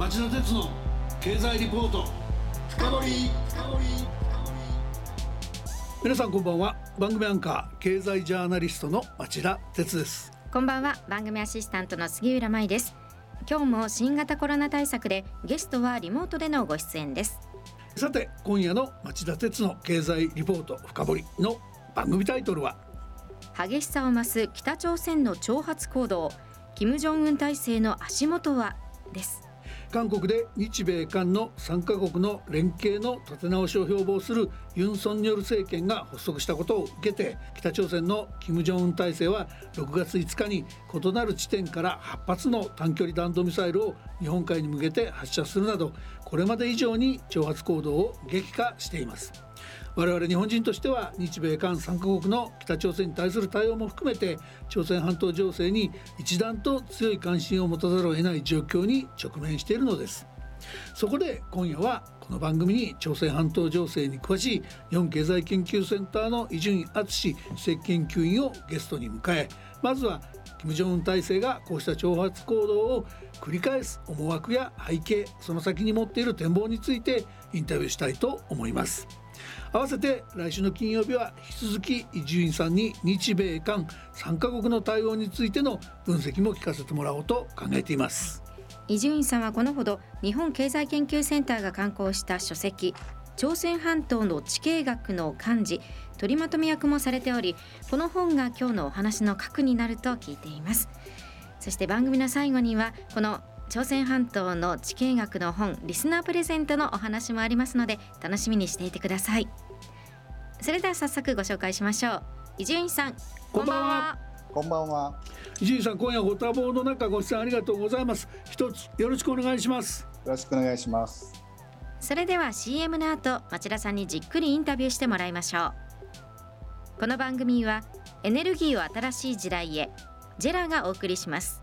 町田鉄の経済リポート。深掘皆さんこんばんは。番組アンカー経済ジャーナリストの町田鉄です。こんばんは。番組アシスタントの杉浦舞です。今日も新型コロナ対策でゲストはリモートでのご出演です。さて今夜の町田鉄の経済リポート深掘りの番組タイトルは？激しさを増す北朝鮮の挑発行動。金正恩体制の足元は？です韓国で日米韓の3カ国の連携の立て直しを標榜するユン・ソンニョル政権が発足したことを受けて北朝鮮の金正恩体制は6月5日に異なる地点から8発の短距離弾道ミサイルを日本海に向けて発射するなどこれまで以上に挑発行動を激化しています。我々日本人としては日米韓3カ国の北朝鮮に対する対応も含めて朝鮮半島情勢に一段と強い関心を持たざるを得ない状況に直面しているのですそこで今夜はこの番組に朝鮮半島情勢に詳しい日本経済研究センターの伊集院敦政研究員をゲストに迎えまずは金正恩体制がこうした挑発行動を繰り返す思惑や背景その先に持っている展望についてインタビューしたいと思います。合わせて来週の金曜日は引き続き伊集院さんに日米韓3カ国の対応についての分析も聞かせてもらおうと考えています。伊集院さんはこのほど日本経済研究センターが刊行した書籍朝鮮半島の地形学の漢字取りまとめ役もされておりこの本が今日のお話の核になると聞いています。そして番組の最後にはこの朝鮮半島の地形学の本リスナープレゼントのお話もありますので楽しみにしていてください。それでは早速ご紹介しましょう。伊集院さんこんばんは。こんばんは。伊集院さん今夜ご多忙の中ご出演ありがとうございます。一つよろしくお願いします。よろしくお願いします。それでは CM の後町田さんにじっくりインタビューしてもらいましょう。この番組はエネルギーを新しい時代へジェラがお送りします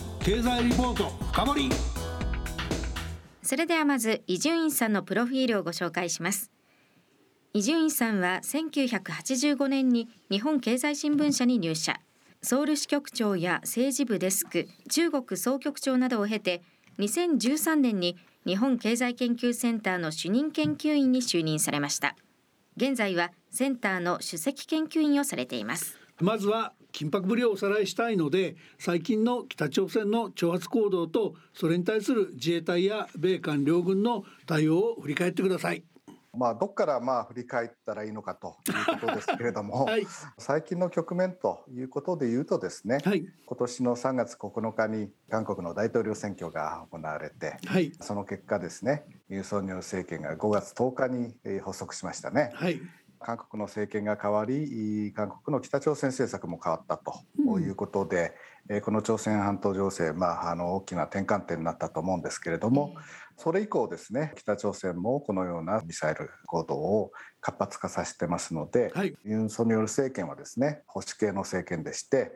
経済リポート深掘それではまず伊集院さんのプロフィールをご紹介します。伊集院さんは1985年に日本経済新聞社に入社。ソウル支局長や政治部デスク中国総局長などを経て2013年に日本経済研究センターの主任研究員に就任されました。現在はセンターの首席研究員をされています。まずは緊迫ぶりをおさらいしたいので最近の北朝鮮の挑発行動とそれに対する自衛隊や米韓両軍の対応を振り返ってください。まあ、どこからまあ振り返ったらいいのかということですけれども、はい、最近の局面ということで言うとですね、はい、今年の3月9日に韓国の大統領選挙が行われて、はい、その結果ですねユン・ソンニョル政権が5月10日に発足しましたね。韓国の政権が変わり韓国の北朝鮮政策も変わったということで、うん、この朝鮮半島情勢、まあ、あの大きな転換点になったと思うんですけれども、それ以降ですね北朝鮮もこのようなミサイル行動を活発化させてますので、はい、ユン・ソンニョル政権はですね保守系の政権でして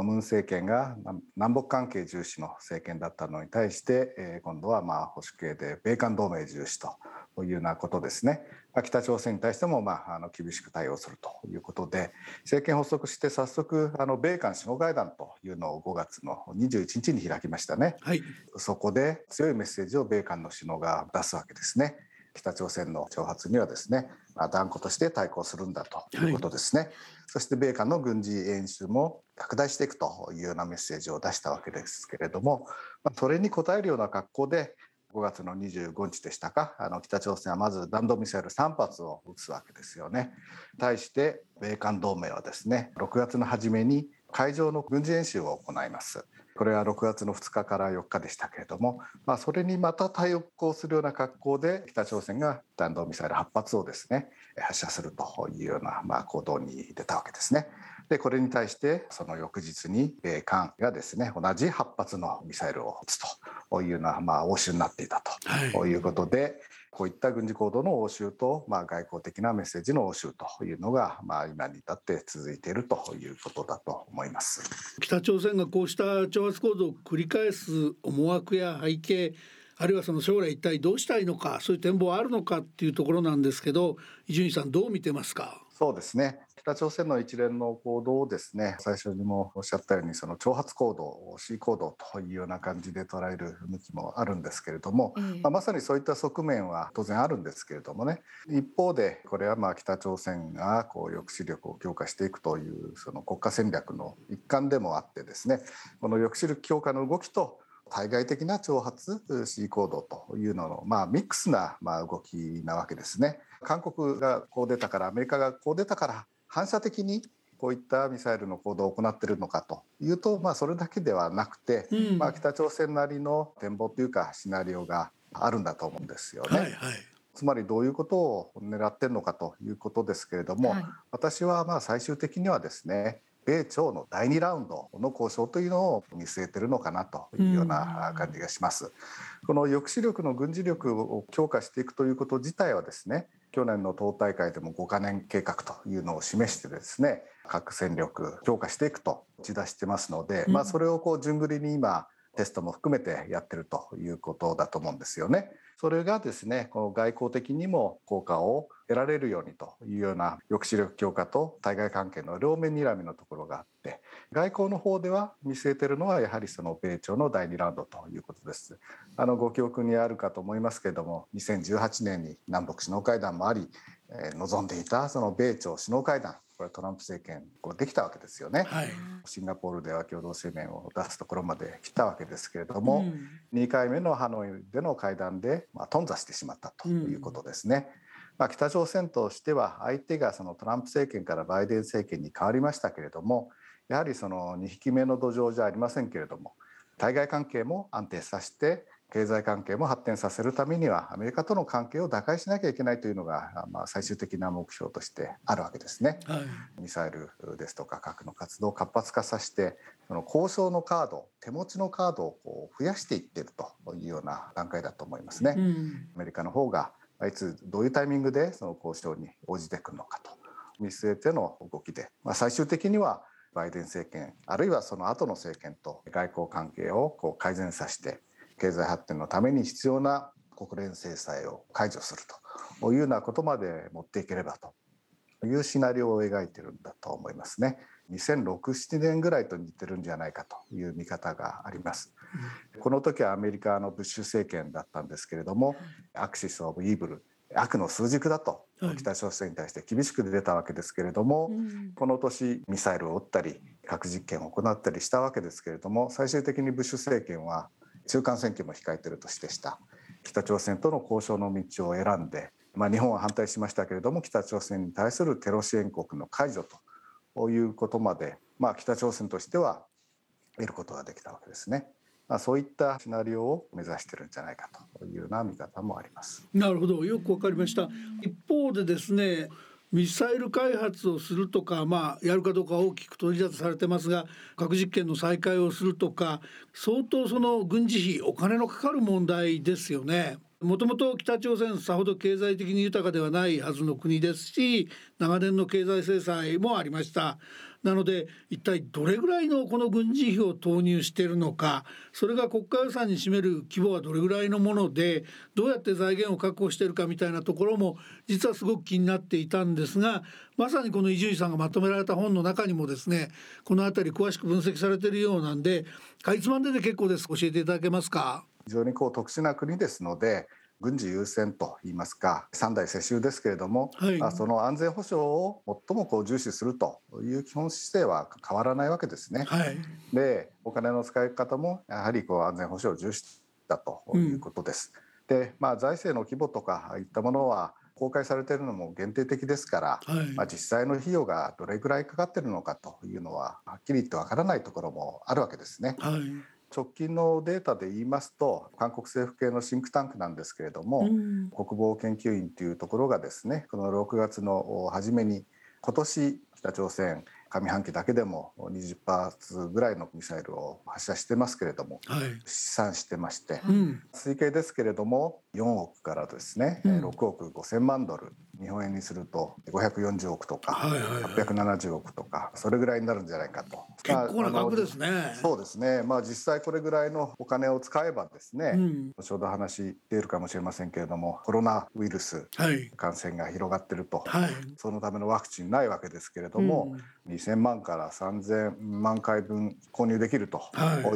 ムン政権が南北関係重視の政権だったのに対して、今度はまあ保守系で米韓同盟重視というようなことですね。北朝鮮に対してもまああの厳しく対応するということで政権発足して早速あの米韓首脳会談というのを5月の21日に開きましたね、はい、そこで強いメッセージを米韓の首脳が出すわけですね。北朝鮮の挑発にはですね断固として対抗するんだということですね。はい、そして米韓の軍事演習も拡大していくというようなメッセージを出したわけですけれども、それに応えるような格好で5月の25日でしたか？あの北朝鮮はまず弾道ミサイル3発を撃つわけですよね。対して米韓同盟はですね6月の初めに海上の軍事演習を行います。これは6月の2日から4日でしたけれども、まあ、それにまた対応するような格好で北朝鮮が弾道ミサイル8発をですね発射するというようなま行動に出たわけですね。でこれに対してその翌日に米韓がですね同じ8発のミサイルを撃つというようなまあ応酬になっていたと。い。うことで、はいこういった軍事行動の応酬と、まあ、外交的なメッセージの応酬というのが、まあ、今に至って続いているということだと思います。北朝鮮がこうした挑発行動を繰り返す思惑や背景あるいはその将来一体どうしたいのかそういう展望はあるのかっていうところなんですけど伊集院さんどう見てますか？そうですね北朝鮮の一連の行動をですね最初にもおっしゃったようにその挑発行動 C 行動というような感じで捉える向きもあるんですけれども、まあ、まさにそういった側面は当然あるんですけれどもね一方でこれはまあ北朝鮮がこう抑止力を強化していくというその国家戦略の一環でもあってですねこの抑止力強化の動きと対外的な挑発 C 行動というのの、まあ、ミックスなまあ動きなわけですね。韓国がこう出たからアメリカがこう出たから反射的にこういったミサイルの行動を行っているのかというと、まあ、それだけではなくて、うん、まあ、北朝鮮なりの展望というかシナリオがあるんだと思うんですよね。はいはい。つまりどういうことを狙ってるのかということですけれども、はい、私はまあ最終的にはですね米朝の第2ラウンドの交渉というのを見据えてるのかなというような感じがします。この抑止力の軍事力を強化していくということ自体はですね去年の党大会でも5カ年計画というのを示してですね核戦力強化していくと打ち出してますので、うん、まあ、それをこう順繰りに今テストも含めてやってるということだと思うんですよね。それがですねこの外交的にも効果を得られるようにというような抑止力強化と対外関係の両面睨みのところがあって外交の方では見据えてるのはやはりその米朝の第2ラウンドということです。あのご記憶にあるかと思いますけれども2018年に南北首脳会談もあり、えー、望んでいたその米朝首脳会談これトランプ政権こうできたわけですよね、はい、シンガポールでは共同声明を出すところまで来たわけですけれども、うん、2回目のハノイでの会談で、まあ、頓挫してしまったということですね。うんまあ、北朝鮮としては相手がそのトランプ政権からバイデン政権に変わりましたけれどもやはりその2匹目の土壌じゃありませんけれども対外関係も安定させて経済関係も発展させるためにはアメリカとの関係を打開しなきゃいけないというのが、まあ、最終的な目標としてあるわけですね。はい、ミサイルですとか核の活動を活発化させてその交渉のカード手持ちのカードをこう増やしていってるというような段階だと思いますね。うん、アメリカの方がいつどういうタイミングでその交渉に応じてくるのかと見据えての動きで、まあ、最終的にはバイデン政権あるいはその後の政権と外交関係をこう改善させて経済発展のために必要な国連制裁を解除するというようなことまで持っていければというシナリオを描いてるんだと思いますね。2006-7年ぐらいと似てるんじゃないかという見方があります。この時はアメリカのブッシュ政権だったんですけれども、アクシス・オブ・イーブル悪の数軸だと北朝鮮に対して厳しく出たわけですけれども、この年ミサイルを撃ったり核実験を行ったりしたわけですけれども最終的にブッシュ政権は中間選挙も控えてるとしてした北朝鮮との交渉の道を選んで、まあ、日本は反対しましたけれども北朝鮮に対するテロ支援国の解除ということまで、まあ、北朝鮮としては得ることができたわけですね。まあ、そういったシナリオを目指してるんじゃないかというような見方もあります。なるほど、よくわかりました。一方でですね、ミサイル開発をするとか、まあ、やるかどうか大きく取り沙汰されてますが核実験の再開をするとか相当その軍事費お金のかかる問題ですよね。もともと北朝鮮さほど経済的に豊かではないはずの国ですし長年の経済制裁もありました。なので一体どれぐらいのこの軍事費を投入しているのかそれが国家予算に占める規模はどれぐらいのものでどうやって財源を確保しているかみたいなところも実はすごく気になっていたんですがまさにこの伊集院さんがまとめられた本の中にもですねこの辺り詳しく分析されているようなんでかいつまんでで結構です。教えていただけますか？非常にこう特殊な国ですので軍事優先といいますか三代世襲ですけれども、はい、その安全保障を最もこう重視するという基本姿勢は変わらないわけですね。はい、でお金の使い方もやはりこう安全保障を重視だということです。うん、で、まあ、財政の規模とかいったものは公開されているのも限定的ですから、はい、まあ、実際の費用がどれぐらいかかってるのかというのははっきり言ってわからないところもあるわけですね。はい直近のデータで言いますと韓国政府系のシンクタンクなんですけれども、うん、国防研究院というところがですねこの6月の初めに今年北朝鮮上半期だけでも20発ぐらいのミサイルを発射してますけれども、はい、試算してまして、うん、推計ですけれども4億からですね、うん、6億5,000万ドル日本円にすると540億とか、はいはいはい、870億とかそれぐらいになるんじゃないかと。結構な額ですね、まあ、そうですね。まあ実際これぐらいのお金を使えばですね、うん、後ほど話出るかもしれませんけれどもコロナウイルス感染が広がってると、はい、そのためのワクチンないわけですけれども、うん、2000万から3000万回分購入できると。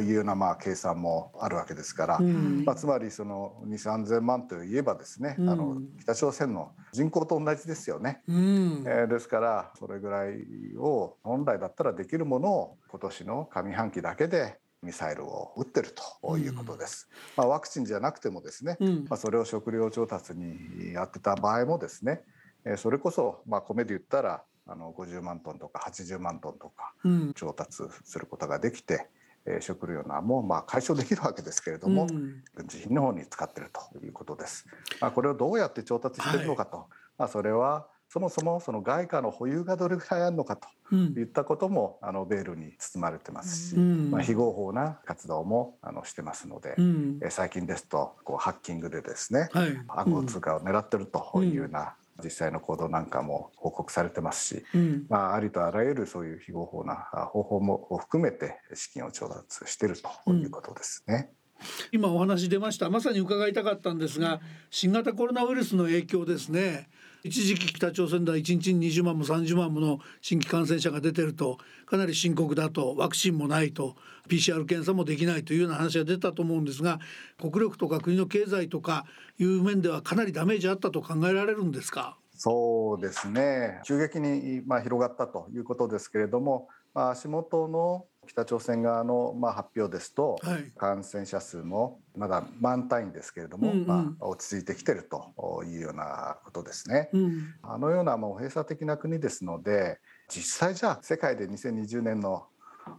い。うようなまあ計算もあるわけですから、うん、まあ、つまりその2 3 0 0 0万といえばですね、あの北朝鮮の人口と同じですよね、うん、えー、ですからそれぐらいを本来だったらできるものを今年の上半期だけでミサイルを撃ってるということです。うん、まあ、ワクチンじゃなくてもですね、うん、まあ、それを食料調達にやってた場合もですね、えー、それこそまあ米で言ったらあの50万トンとか80万トンとか調達することができて、え食料難もまあ解消できるわけですけれども、うん、軍事品の方に使っているということです。まあ、これをどうやって調達しているのかと、はい、まあ、それはそもそもその外貨の保有がどれぐらいあるのかといったことも、うん、あのベールに包まれてますし、うん、まあ、非合法な活動もあのしてますので、うん、え最近ですとこうハッキングでですね、はい、暗号通貨を狙ってるというような実際の行動なんかも報告されてますし、うん、まあ、ありとあらゆるそういう非合法な方法も含めて資金を調達しているということですね。今お話出ました。まさに伺いたかったんですが新型コロナウイルスの影響ですね一時期北朝鮮では1日に20万も30万もの新規感染者が出てるとかなり深刻だとワクチンもないと PCR 検査もできないというような話が出たと思うんですが国力とか国の経済とかいう面ではかなりダメージあったと考えられるんですか？そうですね。急激にまあ広がったということですけれども、まあ、足元の北朝鮮側のまあ発表ですと、はい、感染者数もまだ満単位ですけれども、うんうん、まあ、落ち着いてきてるというようなことですね。うん、あのようなもう閉鎖的な国ですので実際じゃあ世界で2020年の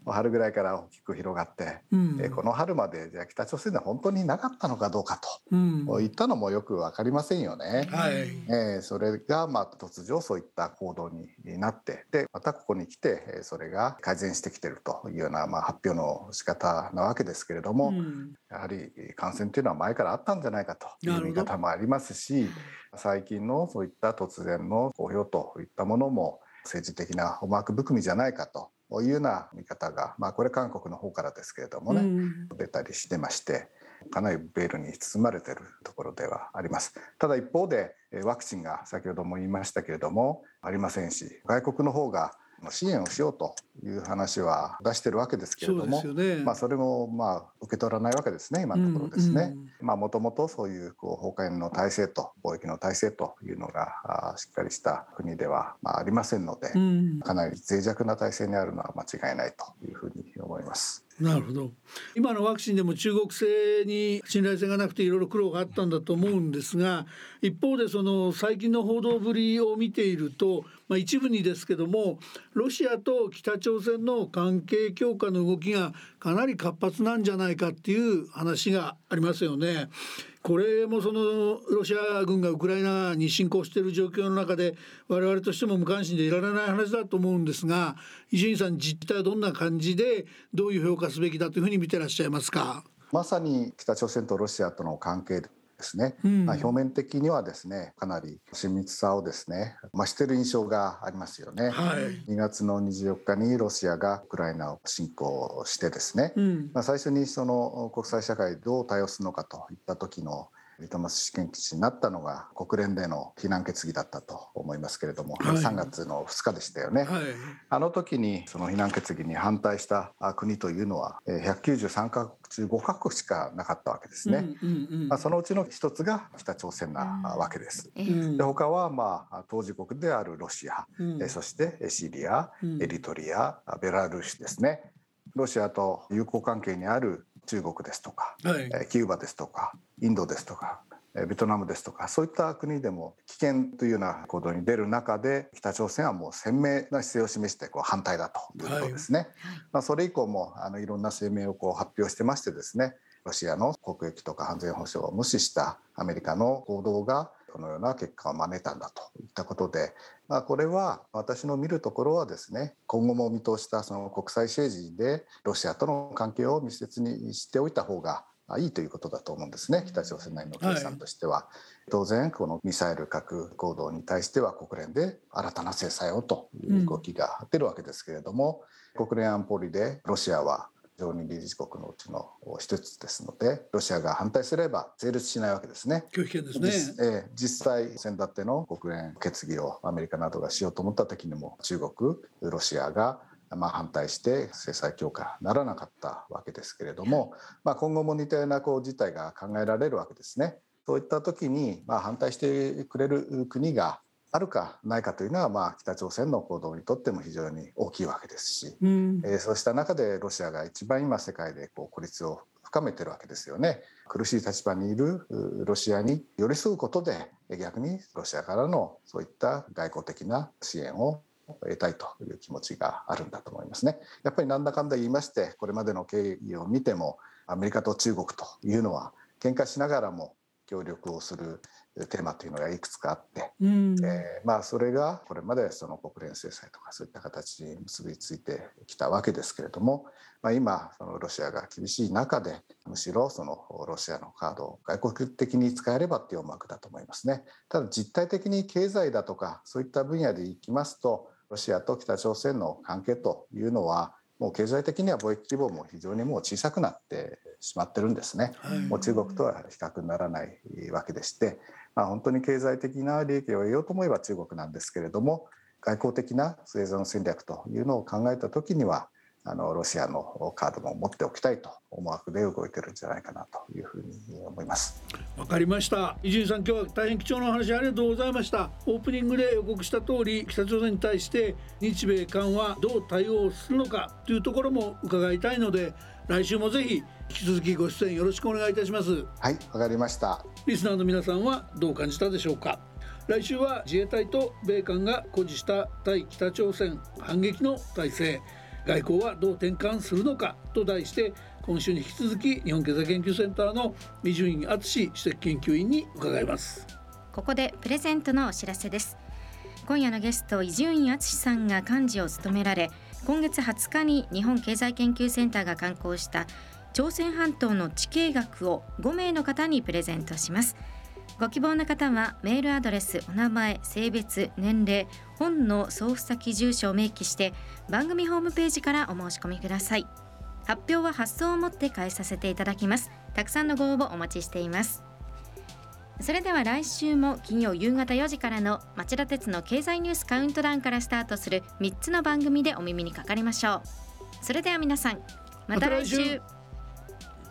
春ぐらいから大きく広がって、うん、えこの春までじゃあ北朝鮮で本当になかったのかどうかと、うん、いったのもよく分かりませんよね。はい、えー、それがまあ突如そういった行動になってでまたここに来てそれが改善してきてるというようなまあ発表の仕方なわけですけれども、うん、やはり感染というのは前からあったんじゃないかという見方もありますし最近のそういった突然の公表といったものも政治的な思惑含みじゃないかというような見方が、まあ、これ韓国の方からですけれどもね、うん、出たりしてましてかなりベールに包まれているところではあります。ただ一方でワクチンが先ほども言いましたけれどもありませんし外国の方が支援をしようという話は出してるわけですけれども、ね、まあそれもまあ受け取らないわけですね今のところですね。まあもともとそういうこう崩壊の体制と貿易の体制というのがしっかりした国ではまあありませんので、うん、かなり脆弱な体制にあるのは間違いないというふうに思います。なるほど今のワクチンでも中国製に信頼性がなくていろいろ苦労があったんだと思うんですが一方でその最近の報道ぶりを見ていると、まあ、一部にですけどもロシアと北朝鮮の関係強化の動きがかなり活発なんじゃないかっていう話がありますよね。これもそのロシア軍がウクライナに侵攻している状況の中で我々としても無関心でいられない話だと思うんですが伊集院さん実態はどんな感じでどういう評価すべきだというふうに見てらっしゃいますか？まさに北朝鮮とロシアとの関係ですね、うん、まあ、表面的にはですねかなり親密さをですね増している印象がありますよね、はい、2月の24日にロシアがウクライナを侵攻してですね、うん、まあ、最初にその国際社会どう対応するのかといった時のリトマス試験基地になったのが国連での非難決議だったと思いますけれども、はい、3月の2日でしたよね、はい、あの時にその非難決議に反対した国というのは193カ国中5カ国しかなかったわけですね、まあ、そのうちの一つが北朝鮮なわけです、うん、で他はまあ当事国であるロシア、うん、そしてシリア、エリトリアベラルーシですね。ロシアと友好関係にある中国ですとか、はい、キューバですとかインドですとかベトナムですとかそういった国でも危険というような行動に出る中で北朝鮮はもう鮮明な姿勢を示してこう反対だということですね。はい、まあ、それ以降もあのいろんな声明をこう発表してましてですねロシアの国益とか安全保障を無視したアメリカの行動がこのような結果を招いたんだといったことで、まあ、これは私の見るところはですね今後も見通したその国際政治でロシアとの関係を密接にしておいた方がいいということだと思うんですね。北朝鮮内の計算としては、はい、当然このミサイル核行動に対しては国連で新たな制裁をという動きが出るわけですけれども、うん、国連安保理でロシアは常任理事国のうちの一つですのでロシアが反対すれば成立しないわけですね。拒否権ですね、えー、実際先だっての国連決議をアメリカなどがしようと思った時にも中国ロシアがまあ、反対して制裁強化ならなかったわけですけれども、まあ、今後も似たようなこう事態が考えられるわけですね。そういった時に、まあ、反対してくれる国があるかないかというのは、まあ、北朝鮮の行動にとっても非常に大きいわけですし、うん、えー、そうした中でロシアが一番今世界でこう孤立を深めてるわけですよね。苦しい立場にいるロシアに寄り添うことで逆にロシアからのそういった外交的な支援を得たいという気持ちがあるんだと思いますね。やっぱりなんだかんだ言いましてこれまでの経緯を見てもアメリカと中国というのは喧嘩しながらも協力をするテーマというのがいくつかあって、うん、えー、まあ、それがこれまでその国連制裁とかそういった形に結びついてきたわけですけれども、まあ、今そのロシアが厳しい中でむしろそのロシアのカードを外国的に使えればっていう思惑だと思いますね。ただ実態的に経済だとかそういった分野でいきますとロシアと北朝鮮の関係というのはもう経済的には貿易規模も非常にもう小さくなってしまってるんですね。もう中国とは比較にならないわけでして、まあ、本当に経済的な利益を得ようと思えば中国なんですけれども外交的な生存戦略というのを考えた時にはあのロシアのカードも持っておきたいと思惑で動いてるんじゃないかなというふうに思います。わかりました。伊集院さん今日は大変貴重なお話ありがとうございました。オープニングで予告した通り北朝鮮に対して日米韓はどう対応するのかというところも伺いたいので来週もぜひ引き続きご出演よろしくお願いいたします。はいわかりました。リスナーの皆さんはどう感じたでしょうか？来週は自衛隊と米韓が誇示した対北朝鮮反撃の体制。外交はどう転換するのか？と題して今週に引き続き日本経済研究センターの伊集院敦主席研究員に伺います。ここでプレゼントのお知らせです。今夜のゲスト伊集院敦さんが幹事を務められ今月20日に日本経済研究センターが刊行した朝鮮半島の地形学を5名の方にプレゼントします。ご希望の方はメールアドレスお名前性別年齢本の送付先住所を明記して番組ホームページからお申し込みください。発表は発送をもって返させていただきます。たくさんのご応募お待ちしています。それでは来週も金曜夕方4時からの町田鉄の経済ニュースカウントダウンからスタートする3つの番組でお耳にかかりましょう。それでは皆さんまた来週。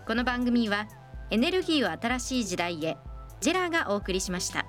この番組はエネルギーを新しい時代へジェラがお送りしました。